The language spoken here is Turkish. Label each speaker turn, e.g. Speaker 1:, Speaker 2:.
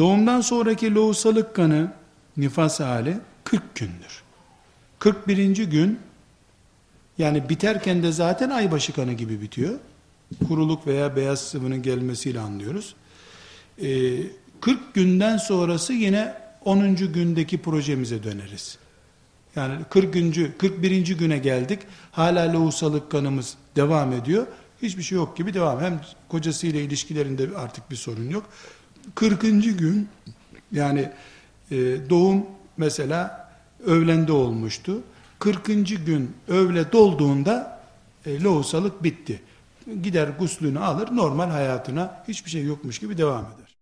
Speaker 1: Ondan sonraki lohusalık kanı, nifas hali 40 gündür. 41. gün yani biterken de zaten aybaşı kanı gibi bitiyor. Kuruluk veya beyaz sıvının gelmesiyle anlıyoruz. Ee, 40 günden sonrası yine 10. gündeki projemize döneriz. Yani 40. 41. güne geldik. Hala lohusalık kanımız devam ediyor. Hiçbir şey yok gibi devam. Hem kocasıyla ilişkilerinde artık bir sorun yok. 40. gün yani e, doğum mesela öğlende olmuştu. 40. gün öğle dolduğunda e, lohusalık bitti. Gider guslünü alır normal hayatına hiçbir şey yokmuş gibi devam eder.